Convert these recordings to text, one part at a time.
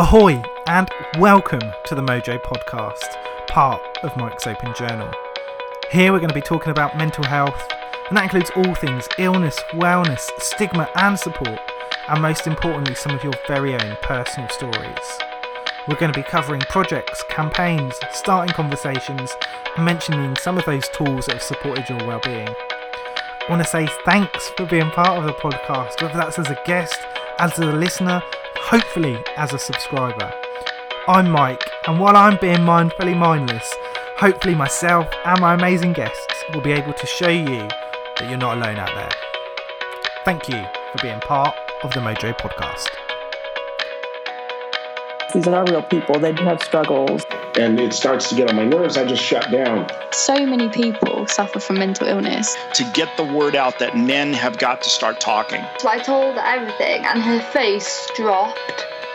Ahoy, and welcome to the Mojo Podcast, part of Mike's Open Journal. Here we're going to be talking about mental health, and that includes all things illness, wellness, stigma, and support, and most importantly, some of your very own personal stories. We're going to be covering projects, campaigns, starting conversations, and mentioning some of those tools that have supported your well-being. I want to say thanks for being part of the podcast, whether that's as a guest, as a listener, hopefully as a subscriber. I'm Mike, and while I'm being mindfully mindless, hopefully myself and my amazing guests will be able to show you that you're not alone out there. Thank you for being part of the Mojo podcast. These are real people. They do have struggles. And it starts to get on my nerves. I just shut down. So many people suffer from mental illness. To get the word out that men have got to start talking. So I told everything, and her face dropped.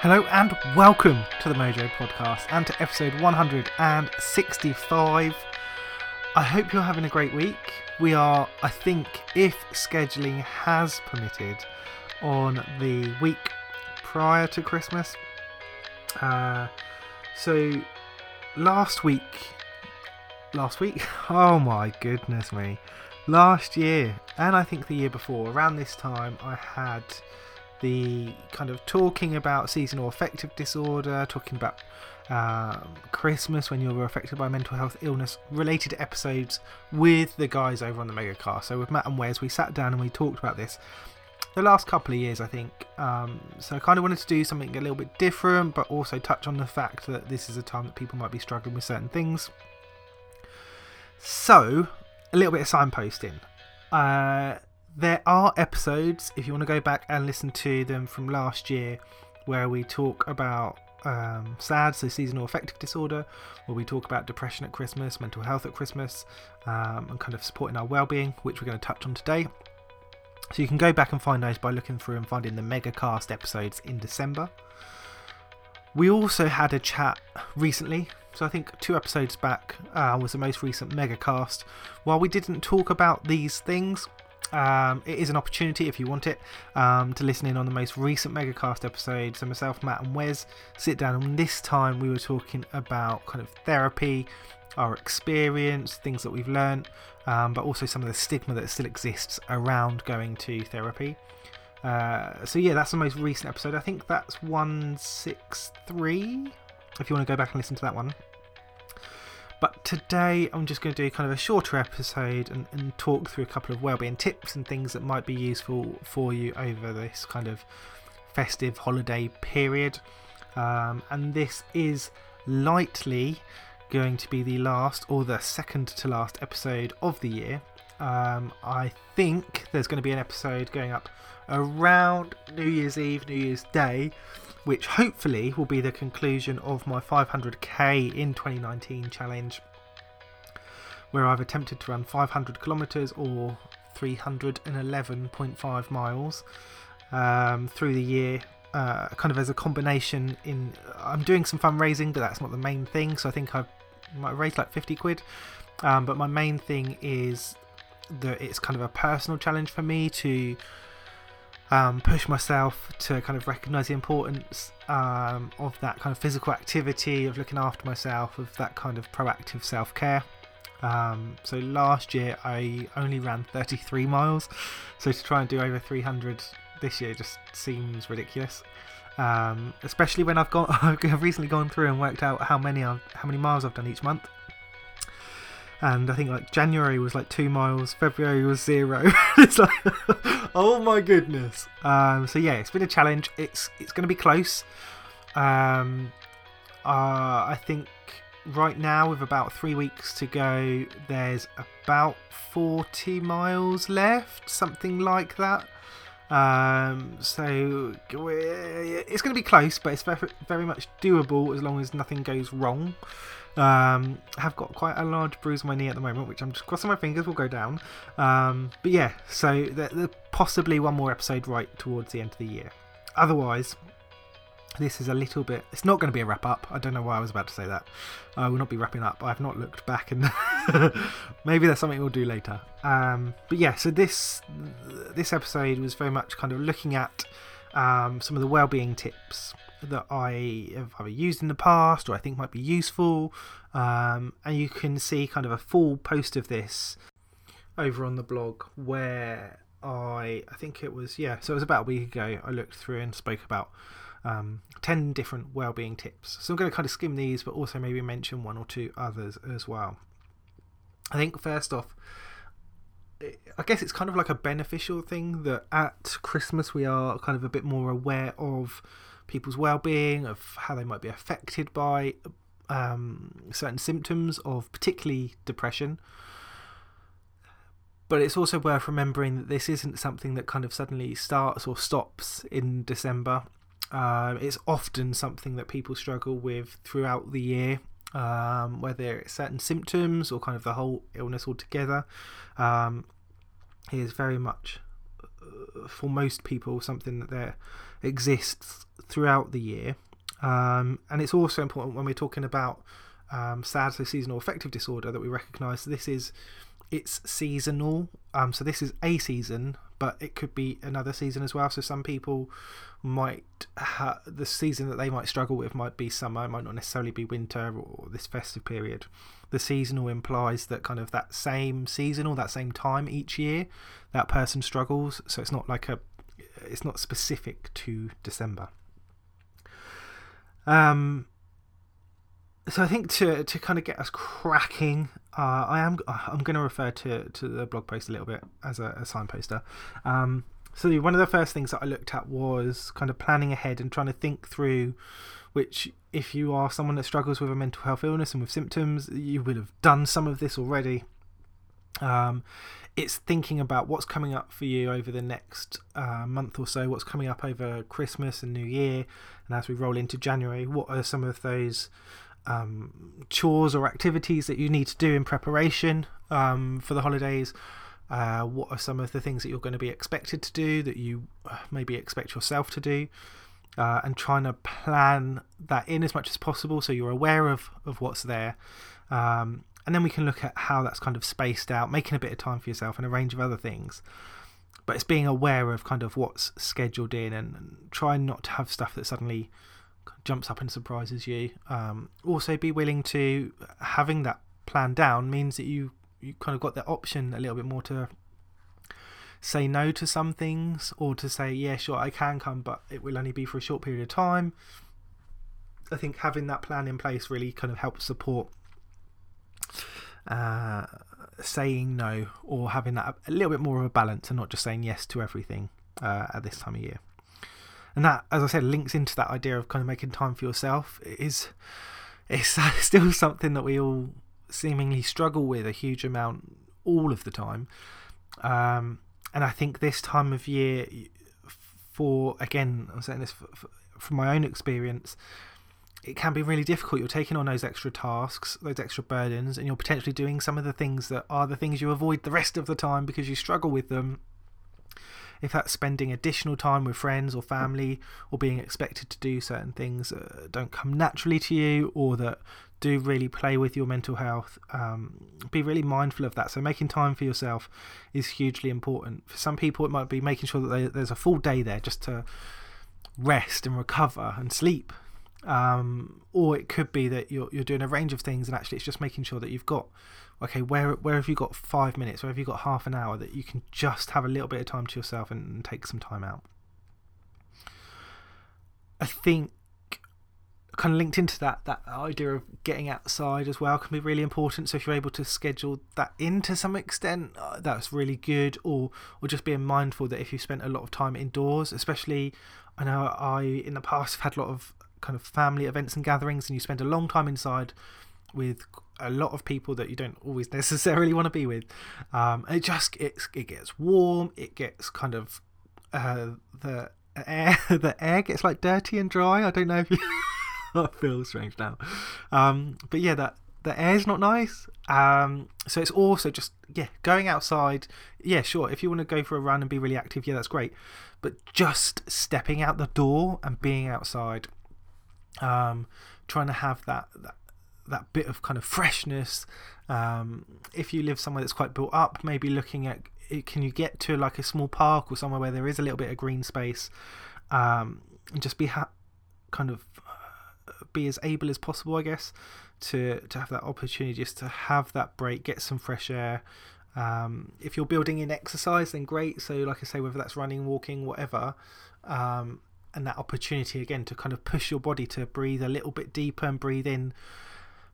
Hello and welcome to the Mojo Podcast and to episode 165. I hope you're having a great week. We are, I think, if scheduling has permitted, on the week prior to Christmas. Uh, so, last week, last week, oh my goodness me, last year, and I think the year before, around this time, I had the kind of talking about seasonal affective disorder, talking about um, Christmas when you're affected by mental health illness related episodes with the guys over on the Megacast. So with Matt and Wes, we sat down and we talked about this the last couple of years, I think. Um, so I kind of wanted to do something a little bit different, but also touch on the fact that this is a time that people might be struggling with certain things. So a little bit of signposting. Uh, there are episodes, if you want to go back and listen to them from last year, where we talk about um, SAD, so seasonal affective disorder, where we talk about depression at Christmas, mental health at Christmas, um, and kind of supporting our well-being, which we're going to touch on today. So you can go back and find those by looking through and finding the Megacast episodes in December. We also had a chat recently, so I think two episodes back uh, was the most recent Megacast. While we didn't talk about these things, um, it is an opportunity if you want it um, to listen in on the most recent Megacast episode. So myself, Matt, and Wes sit down, and this time we were talking about kind of therapy, our experience, things that we've learned, um, but also some of the stigma that still exists around going to therapy. Uh, so yeah, that's the most recent episode. I think that's one six three. If you want to go back and listen to that one. But today I'm just going to do kind of a shorter episode and, and talk through a couple of wellbeing tips and things that might be useful for you over this kind of festive holiday period. Um, and this is likely going to be the last or the second to last episode of the year. Um, I think there's going to be an episode going up around New Year's Eve, New Year's Day, which hopefully will be the conclusion of my 500k in 2019 challenge, where I've attempted to run 500 kilometers or 311.5 miles um, through the year. Uh, kind of as a combination in I'm doing some fundraising but that's not the main thing so I think I might have raised like 50 quid um, but my main thing is that it's kind of a personal challenge for me to um, push myself to kind of recognize the importance um, of that kind of physical activity, of looking after myself, of that kind of proactive self care. Um, so last year I only ran 33 miles, so to try and do over 300 this year just seems ridiculous. Um, especially when I've gone, I've recently gone through and worked out how many I've, how many miles I've done each month. And I think like January was like two miles, February was zero. it's like, oh my goodness. Um, so yeah, it's been a challenge. It's it's going to be close. Um, uh, I think right now, with about three weeks to go, there's about 40 miles left, something like that. Um, so it's going to be close, but it's very, much doable as long as nothing goes wrong. Um, have got quite a large bruise on my knee at the moment, which I'm just crossing my fingers will go down. Um, but yeah, so possibly one more episode right towards the end of the year. Otherwise, this is a little bit. It's not going to be a wrap up. I don't know why I was about to say that. I will not be wrapping up. I've not looked back, and maybe that's something we'll do later. Um, but yeah, so this this episode was very much kind of looking at um, some of the well-being tips that I have either used in the past or I think might be useful. Um, and you can see kind of a full post of this over on the blog where I I think it was yeah so it was about a week ago I looked through and spoke about um, 10 different well-being tips. So I'm going to kind of skim these, but also maybe mention one or two others as well. I think first off, I guess it's kind of like a beneficial thing that at Christmas we are kind of a bit more aware of people's well-being, of how they might be affected by um, certain symptoms of particularly depression. But it's also worth remembering that this isn't something that kind of suddenly starts or stops in December. Um, it's often something that people struggle with throughout the year, um, whether it's certain symptoms or kind of the whole illness altogether. Um, it is very much, uh, for most people, something that there exists throughout the year. Um, and it's also important when we're talking about um, seasonal affective disorder, that we recognise this is it's seasonal. Um, so this is a season, but it could be another season as well. So some people might ha- the season that they might struggle with might be summer, might not necessarily be winter or this festive period. The seasonal implies that kind of that same season or that same time each year that person struggles. So it's not like a it's not specific to December. Um, so I think to to kind of get us cracking, uh, I am I'm going to refer to to the blog post a little bit as a, a signposter. Um, so one of the first things that I looked at was kind of planning ahead and trying to think through which if you are someone that struggles with a mental health illness and with symptoms, you will have done some of this already. Um, it's thinking about what's coming up for you over the next uh, month or so, what's coming up over Christmas and New Year, and as we roll into January, what are some of those um, chores or activities that you need to do in preparation um, for the holidays. Uh, what are some of the things that you're going to be expected to do that you uh, maybe expect yourself to do? Uh, and trying to plan that in as much as possible so you're aware of, of what's there. Um, and then we can look at how that's kind of spaced out, making a bit of time for yourself, and a range of other things. But it's being aware of kind of what's scheduled in and, and trying not to have stuff that suddenly jumps up and surprises you. Um, also, be willing to having that plan down means that you you kind of got the option a little bit more to say no to some things or to say yeah sure I can come but it will only be for a short period of time. I think having that plan in place really kind of helps support uh, saying no or having that a little bit more of a balance and not just saying yes to everything uh, at this time of year and that, as I said, links into that idea of kind of making time for yourself. It is it's still something that we all seemingly struggle with a huge amount all of the time. Um, and I think this time of year, for again, I'm saying this for, for, from my own experience, it can be really difficult. You're taking on those extra tasks, those extra burdens, and you're potentially doing some of the things that are the things you avoid the rest of the time because you struggle with them if that's spending additional time with friends or family or being expected to do certain things that don't come naturally to you or that do really play with your mental health, um, be really mindful of that. So, making time for yourself is hugely important. For some people, it might be making sure that they, there's a full day there just to rest and recover and sleep. Um, or it could be that you're, you're doing a range of things and actually it's just making sure that you've got okay, where where have you got five minutes? Where have you got half an hour that you can just have a little bit of time to yourself and, and take some time out? I think kind of linked into that that idea of getting outside as well can be really important so if you're able to schedule that in to some extent uh, that's really good or or just being mindful that if you spent a lot of time indoors especially i know i in the past have had a lot of kind of family events and gatherings and you spend a long time inside with a lot of people that you don't always necessarily want to be with um, it just it, it gets warm it gets kind of uh, the air the air gets like dirty and dry i don't know if you I feel strange now. Um, but yeah, that the air's not nice. Um, so it's also just yeah, going outside. Yeah, sure. If you want to go for a run and be really active, yeah, that's great. But just stepping out the door and being outside, um, trying to have that that that bit of kind of freshness. Um, if you live somewhere that's quite built up, maybe looking at can you get to like a small park or somewhere where there is a little bit of green space, um, and just be ha- kind of be as able as possible, I guess, to to have that opportunity just to have that break, get some fresh air. Um, if you're building in exercise, then great. So, like I say, whether that's running, walking, whatever, um, and that opportunity again to kind of push your body to breathe a little bit deeper and breathe in,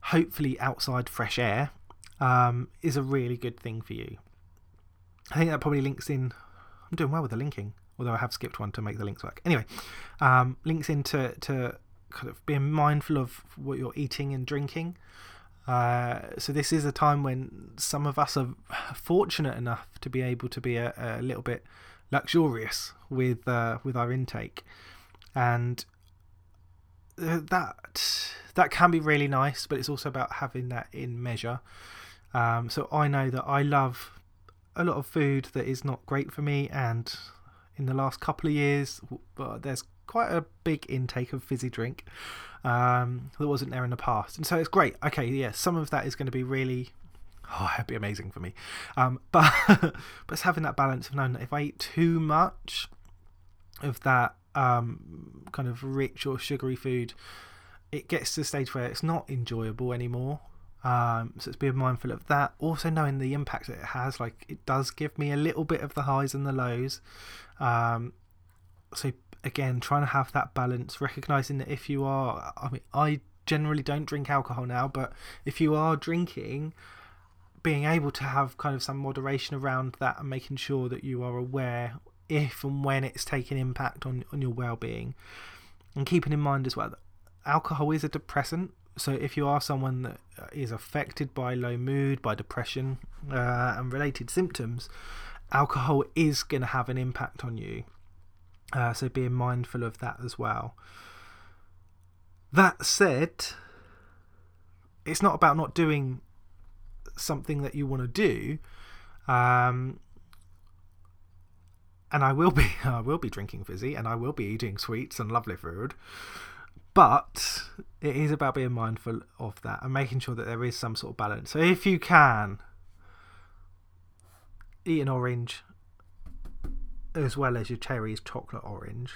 hopefully outside fresh air, um, is a really good thing for you. I think that probably links in. I'm doing well with the linking, although I have skipped one to make the links work. Anyway, um, links into to kind of being mindful of what you're eating and drinking. Uh, so this is a time when some of us are fortunate enough to be able to be a, a little bit luxurious with uh, with our intake, and that that can be really nice. But it's also about having that in measure. Um, so I know that I love a lot of food that is not great for me, and in the last couple of years, there's quite a big intake of fizzy drink um, that wasn't there in the past. And so it's great. Okay, yeah, some of that is going to be really. Oh, it'd be amazing for me. Um, but but it's having that balance of knowing that if I eat too much of that um, kind of rich or sugary food, it gets to the stage where it's not enjoyable anymore. Um, so it's being mindful of that. Also knowing the impact that it has. Like it does give me a little bit of the highs and the lows. Um, so again, trying to have that balance, recognizing that if you are, I mean, I generally don't drink alcohol now, but if you are drinking, being able to have kind of some moderation around that and making sure that you are aware if and when it's taking impact on, on your well being. And keeping in mind as well that alcohol is a depressant. So if you are someone that is affected by low mood, by depression, uh, and related symptoms, alcohol is going to have an impact on you. Uh, so being mindful of that as well. That said, it's not about not doing something that you want to do. Um, and I will be I will be drinking fizzy and I will be eating sweets and lovely food. But it is about being mindful of that and making sure that there is some sort of balance. So if you can eat an orange as well as your cherries chocolate orange.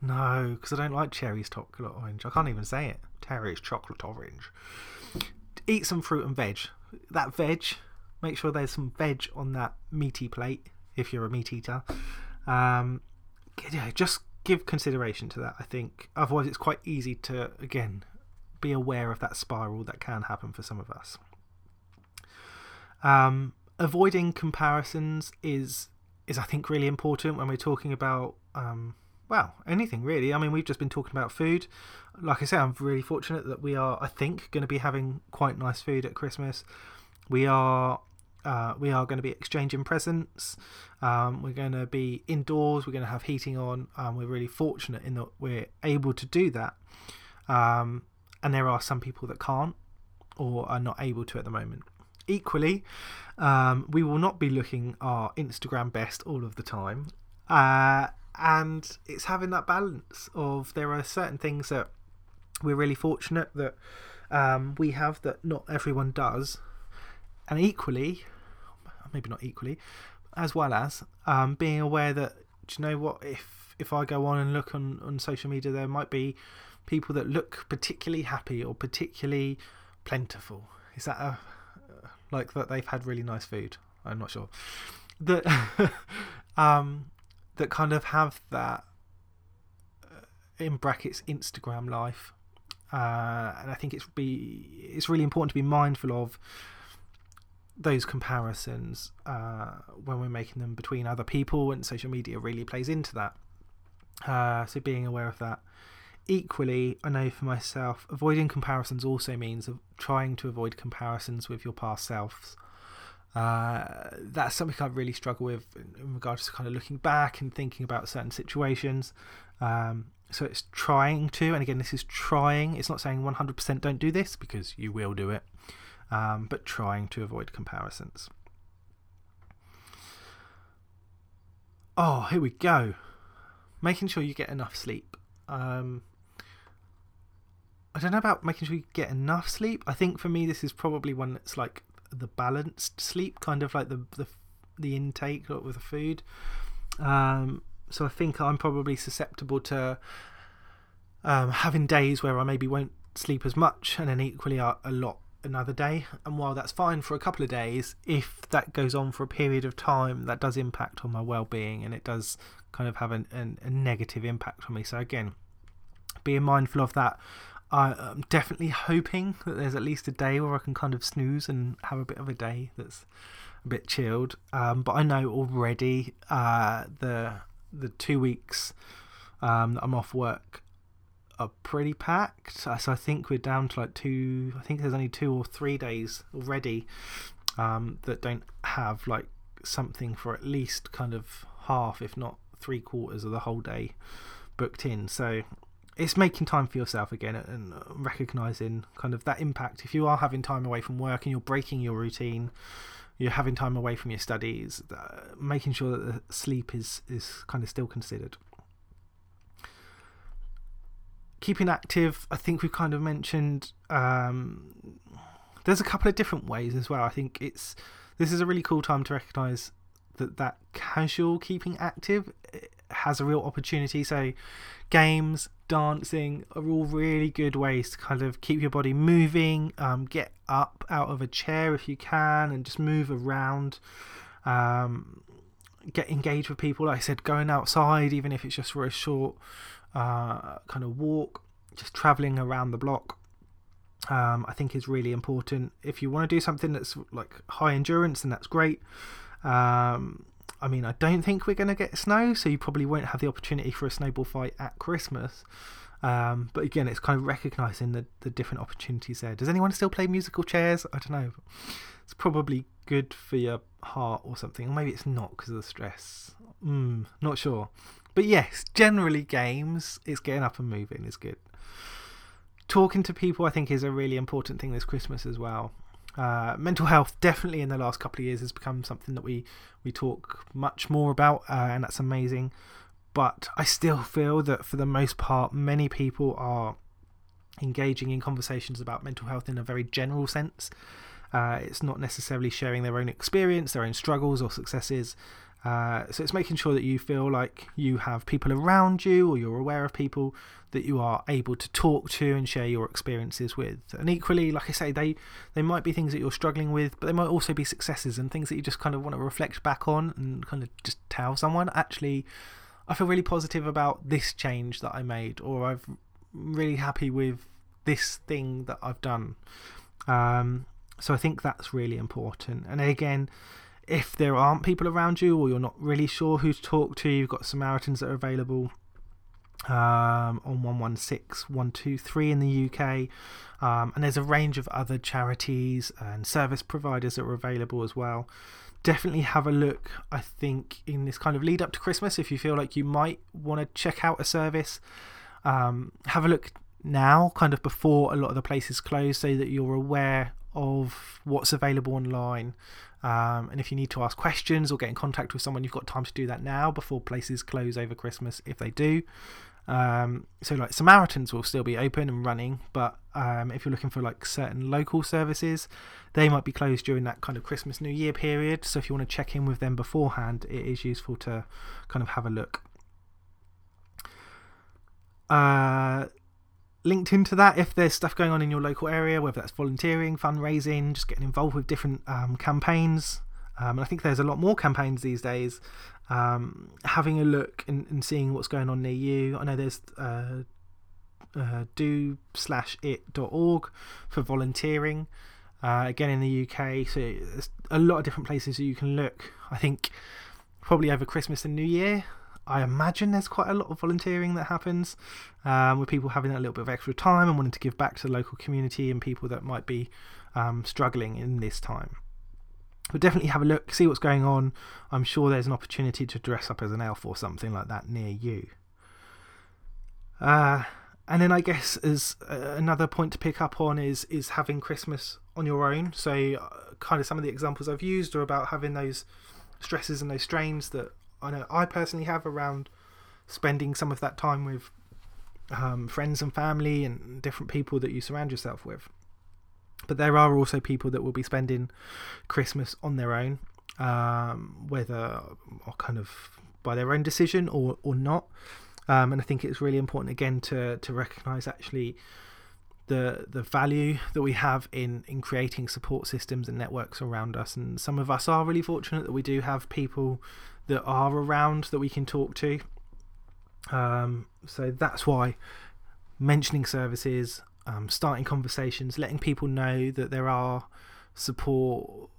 No, because I don't like cherries chocolate orange. I can't even say it. Cherries chocolate orange. Eat some fruit and veg. That veg, make sure there's some veg on that meaty plate if you're a meat eater. Um, yeah, just give consideration to that, I think. Otherwise, it's quite easy to, again, be aware of that spiral that can happen for some of us. Um, avoiding comparisons is is I think really important when we're talking about um, well anything really. I mean, we've just been talking about food. Like I say, I'm really fortunate that we are. I think going to be having quite nice food at Christmas. We are. Uh, we are going to be exchanging presents. Um, we're going to be indoors. We're going to have heating on. Um, we're really fortunate in that we're able to do that. Um, and there are some people that can't or are not able to at the moment. Equally, um, we will not be looking our Instagram best all of the time. Uh, and it's having that balance of there are certain things that we're really fortunate that um, we have that not everyone does. And equally, maybe not equally, as well as um, being aware that, do you know what, if, if I go on and look on, on social media, there might be people that look particularly happy or particularly plentiful. Is that a, like that they've had really nice food. I'm not sure that um, that kind of have that in brackets Instagram life, uh, and I think it's be it's really important to be mindful of those comparisons uh, when we're making them between other people, and social media really plays into that. Uh, so being aware of that. Equally, I know for myself, avoiding comparisons also means of trying to avoid comparisons with your past selves. Uh, that's something I really struggle with in, regards to kind of looking back and thinking about certain situations. Um, so it's trying to, and again, this is trying. It's not saying 100% don't do this because you will do it, um, but trying to avoid comparisons. Oh, here we go. Making sure you get enough sleep. Um, I don't know about making sure you get enough sleep. I think for me, this is probably one that's like the balanced sleep, kind of like the the, the intake with the food. Um, so I think I'm probably susceptible to um, having days where I maybe won't sleep as much, and then equally a, a lot another day. And while that's fine for a couple of days, if that goes on for a period of time, that does impact on my well-being, and it does kind of have an, an, a negative impact on me. So again, being mindful of that I'm definitely hoping that there's at least a day where I can kind of snooze and have a bit of a day that's a bit chilled. Um, but I know already uh, the the two weeks um, that I'm off work are pretty packed. So I think we're down to like two. I think there's only two or three days already um, that don't have like something for at least kind of half, if not three quarters of the whole day booked in. So it's making time for yourself again and recognizing kind of that impact. If you are having time away from work and you're breaking your routine, you're having time away from your studies, uh, making sure that the sleep is is kind of still considered. Keeping active, I think we've kind of mentioned. Um, there's a couple of different ways as well. I think it's this is a really cool time to recognize that that casual keeping active has a real opportunity. So, games, dancing are all really good ways to kind of keep your body moving, um, get up out of a chair if you can, and just move around. Um, get engaged with people. Like I said, going outside, even if it's just for a short uh, kind of walk, just traveling around the block. Um, I think is really important. If you want to do something that's like high endurance, then that's great. Um, I mean, I don't think we're going to get snow, so you probably won't have the opportunity for a snowball fight at Christmas. Um, but again, it's kind of recognizing the, the different opportunities there. Does anyone still play musical chairs? I don't know. It's probably good for your heart or something, or maybe it's not because of the stress. Mm, not sure. But yes, generally, games, it's getting up and moving is good. Talking to people, I think, is a really important thing this Christmas as well. Uh, mental health definitely in the last couple of years has become something that we we talk much more about, uh, and that's amazing. But I still feel that for the most part, many people are engaging in conversations about mental health in a very general sense. Uh, it's not necessarily sharing their own experience, their own struggles or successes. Uh, so it's making sure that you feel like you have people around you or you're aware of people that you are able to talk to and share your experiences with. And equally, like I say, they, they might be things that you're struggling with, but they might also be successes and things that you just kind of want to reflect back on and kind of just tell someone. Actually, I feel really positive about this change that I made, or I'm really happy with this thing that I've done. Um, so I think that's really important. And again, if there aren't people around you or you're not really sure who to talk to, you've got Samaritans that are available um, on 116 123 in the UK. Um, and there's a range of other charities and service providers that are available as well. Definitely have a look, I think, in this kind of lead up to Christmas if you feel like you might want to check out a service. Um, have a look now, kind of before a lot of the places close, so that you're aware of what's available online. Um, and if you need to ask questions or get in contact with someone, you've got time to do that now before places close over Christmas if they do. Um, so, like Samaritans will still be open and running, but um, if you're looking for like certain local services, they might be closed during that kind of Christmas New Year period. So, if you want to check in with them beforehand, it is useful to kind of have a look. Uh, linked into that if there's stuff going on in your local area, whether that's volunteering, fundraising, just getting involved with different um, campaigns. Um, and I think there's a lot more campaigns these days. Um, having a look and, and, seeing what's going on near you. I know there's uh, uh, do slash it.org for volunteering. Uh, again in the UK, so there's a lot of different places you can look. I think probably over Christmas and New Year, I imagine there's quite a lot of volunteering that happens um, with people having a little bit of extra time and wanting to give back to the local community and people that might be um, struggling in this time. But definitely have a look, see what's going on. I'm sure there's an opportunity to dress up as an elf or something like that near you. Uh, and then I guess as uh, another point to pick up on is is having Christmas on your own. So uh, kind of some of the examples I've used are about having those stresses and those strains that I know I personally have around spending some of that time with um, friends and family and different people that you surround yourself with. But there are also people that will be spending Christmas on their own, um, whether or kind of by their own decision or, or not. Um, and I think it's really important again to to recognise actually the the value that we have in in creating support systems and networks around us. And some of us are really fortunate that we do have people that are around that we can talk to. Um, so that's why mentioning services, um, starting conversations, letting people know that there are support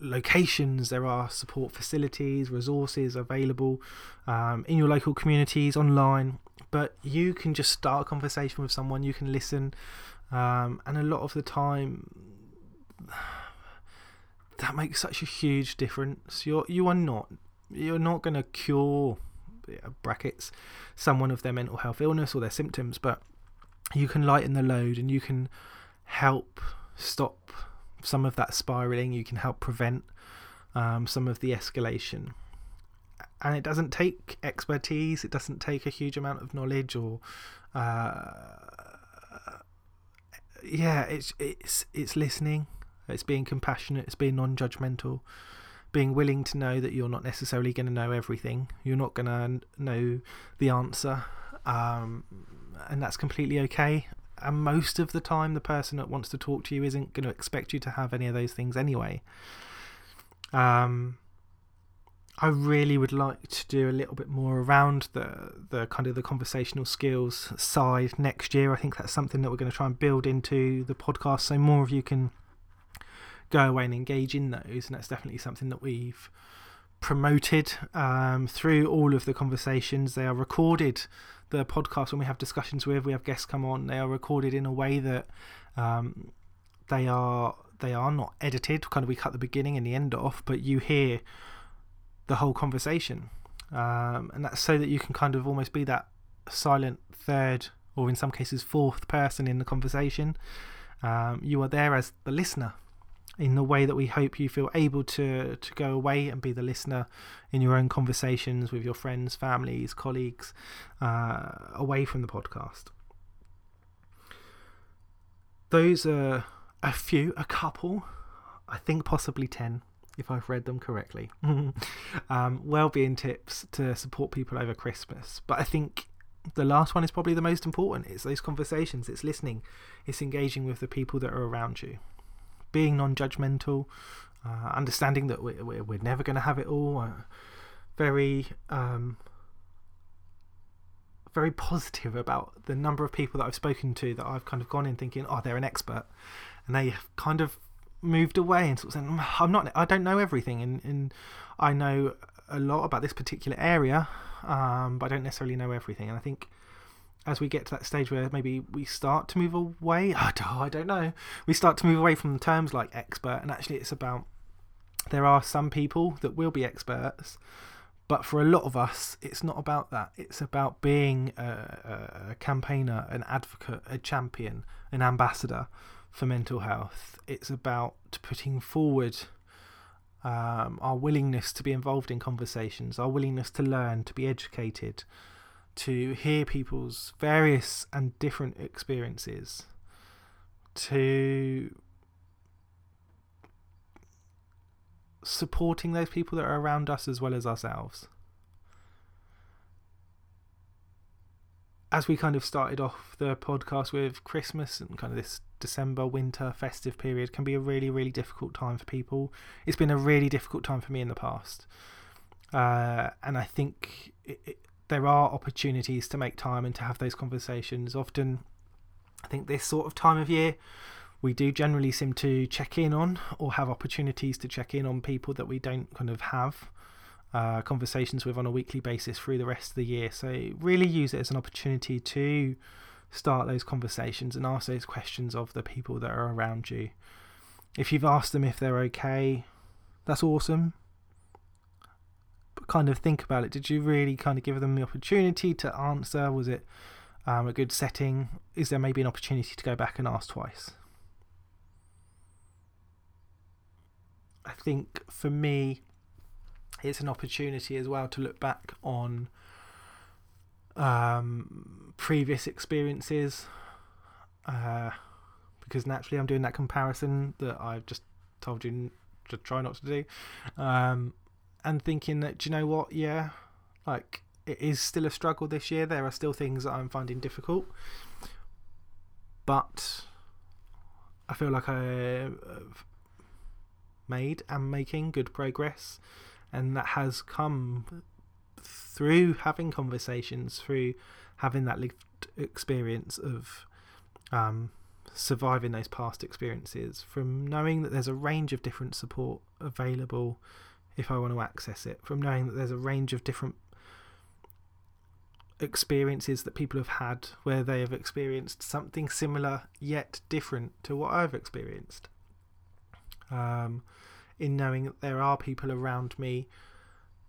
locations, there are support facilities, resources available um, in your local communities, online. But you can just start a conversation with someone, you can listen, um, and a lot of the time, that makes such a huge difference. You're you are not you're not going to cure brackets someone of their mental health illness or their symptoms, but you can lighten the load and you can help stop some of that spiraling. You can help prevent um, some of the escalation. And it doesn't take expertise. It doesn't take a huge amount of knowledge or, uh, yeah, it's it's it's listening. It's being compassionate. It's being non-judgmental being willing to know that you're not necessarily going to know everything. You're not going to know the answer, um, and that's completely okay. And most of the time, the person that wants to talk to you isn't going to expect you to have any of those things anyway. Um, I really would like to do a little bit more around the the kind of the conversational skills side next year. I think that's something that we're going to try and build into the podcast, so more of you can go away and engage in those. And that's definitely something that we've promoted um, through all of the conversations. They are recorded. The podcast when we have discussions with, we have guests come on. They are recorded in a way that um, they are they are not edited. Kind of, we cut the beginning and the end off, but you hear the whole conversation, um, and that's so that you can kind of almost be that silent third, or in some cases fourth person in the conversation. Um, you are there as the listener in the way that we hope you feel able to to go away and be the listener in your own conversations with your friends, families, colleagues, uh, away from the podcast. Those are a few, a couple, I think possibly ten, if I've read them correctly. um, well-being tips to support people over Christmas, but I think the last one is probably the most important. It's those conversations. It's listening. It's engaging with the people that are around you being non-judgmental, uh, understanding that we're, we're never going to have it all. Uh, very, um, very positive about the number of people that I've spoken to that I've kind of gone in thinking, oh, they're an expert, and they have kind of moved away and sort of saying, mm, I'm not, I don't know everything, and, and I know a lot about this particular area, um, but I don't necessarily know everything, and I think as we get to that stage where maybe we start to move away, I don't know, we start to move away from terms like expert, and actually it's about there are some people that will be experts, but for a lot of us, it's not about that. It's about being a, a campaigner, an advocate, a champion, an ambassador for mental health. It's about putting forward um, our willingness to be involved in conversations, our willingness to learn, to be educated, to hear people's various and different experiences, to supporting those people that are around us as well as ourselves. As we kind of started off the podcast with Christmas and kind of this December, winter, festive period can be a really, really difficult time for people. It's been a really difficult time for me in the past. Uh, and I think it, it, there are opportunities to make time and to have those conversations. Often, I think this sort of time of year, we do generally seem to check in on or have opportunities to check in on people that we don't kind of have uh, conversations with on a weekly basis through the rest of the year. So, really use it as an opportunity to start those conversations and ask those questions of the people that are around you. If you've asked them if they're okay, that's awesome. Kind of think about it. Did you really kind of give them the opportunity to answer? Was it um, a good setting? Is there maybe an opportunity to go back and ask twice? I think for me, it's an opportunity as well to look back on um, previous experiences uh, because naturally I'm doing that comparison that I've just told you to try not to do um, and thinking that do you know what? Yeah like it is still a struggle this year. There are still things that I'm finding difficult. But I feel like I have made and making good progress and that has come through having conversations, through having that lived experience of um, surviving those past experiences, from knowing that there's a range of different support available if I want to access it, from knowing that there's a range of different experiences that people have had where they have experienced something similar yet different to what I've experienced. Um, in knowing that there are people around me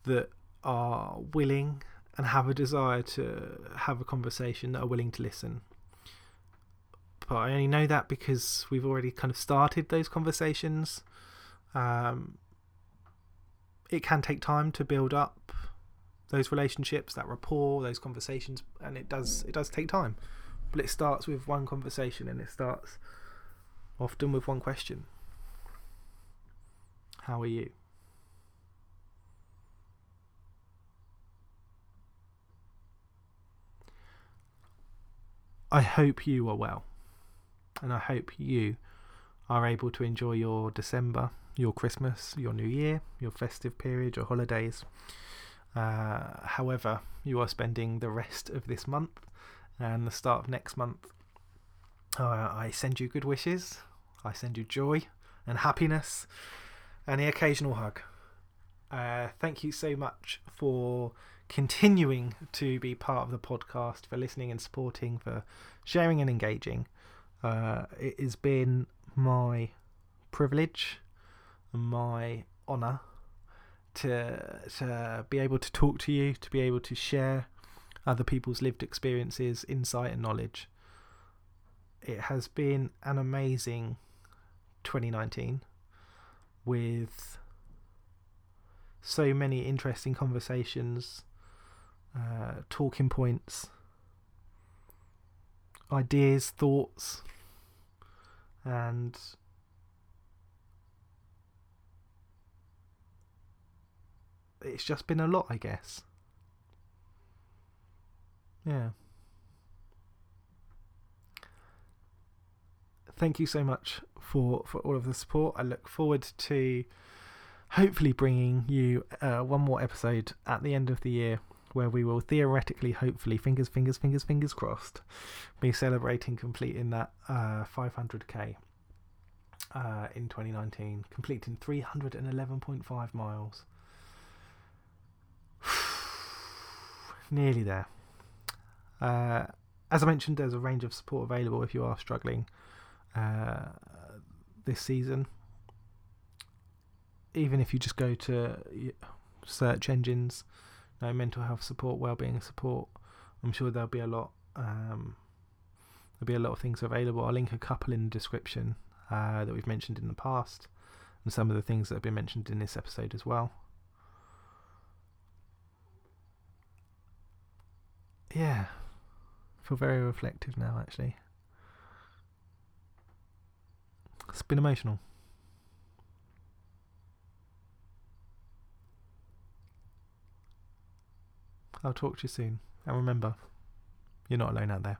that are willing and have a desire to have a conversation that are willing to listen. But I only know that because we've already kind of started those conversations. Um, it can take time to build up those relationships, that rapport, those conversations, and it does it does take time. But it starts with one conversation, and it starts often with one question. How are you? I hope you are well. And I hope you are able to enjoy your December, your Christmas, your New Year, your festive period, your holidays. Uh, however, you are spending the rest of this month and the start of next month. Uh, I send you good wishes. I send you joy and happiness and the occasional hug. Uh, thank you so much for continuing to be part of the podcast, for listening and supporting, for sharing and engaging. Uh, it has been my privilege my honour to to be able to talk to you, to be able to share other people's lived experiences, insight, and knowledge. It has been an amazing 2019 with so many interesting conversations, uh, talking points, ideas, thoughts, and it's just been a lot, I guess. Yeah. Thank you so much for for all of the support. I look forward to hopefully bringing you uh, one more episode at the end of the year where we will theoretically, hopefully, fingers, fingers, fingers, fingers crossed, be celebrating completing that uh, 500k uh, in 2019, completing 311.5 miles. Nearly there. Uh, as I mentioned, there's a range of support available if you are struggling uh, this season. Even if you just go to search engines, no mental health support, well-being support, I'm sure there'll be a lot. Um, there'll be a lot of things available. I'll link a couple in the description uh, that we've mentioned in the past, and some of the things that have been mentioned in this episode as well. Yeah, I feel very reflective now. Actually, it's been emotional. I'll talk to you soon. And remember, you're not alone out there.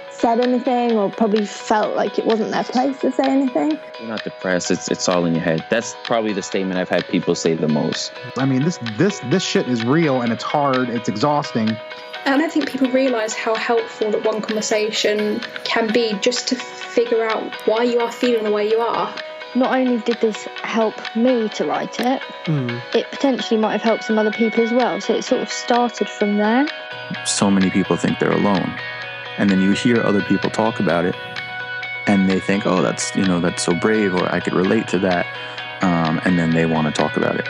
said anything or probably felt like it wasn't their place to say anything. You're not depressed. It's it's all in your head. That's probably the statement I've had people say the most. I mean, this this this shit is real and it's hard. It's exhausting. And I don't think people realise how helpful that one conversation can be just to figure out why you are feeling the way you are. Not only did this help me to write it, Mm. it potentially might have helped some other people as well. So it sort of started from there. So many people think they're alone, and then you hear other people talk about it, and they think, oh, that's you know that's so brave, or I could relate to that, um, and then they want to talk about it.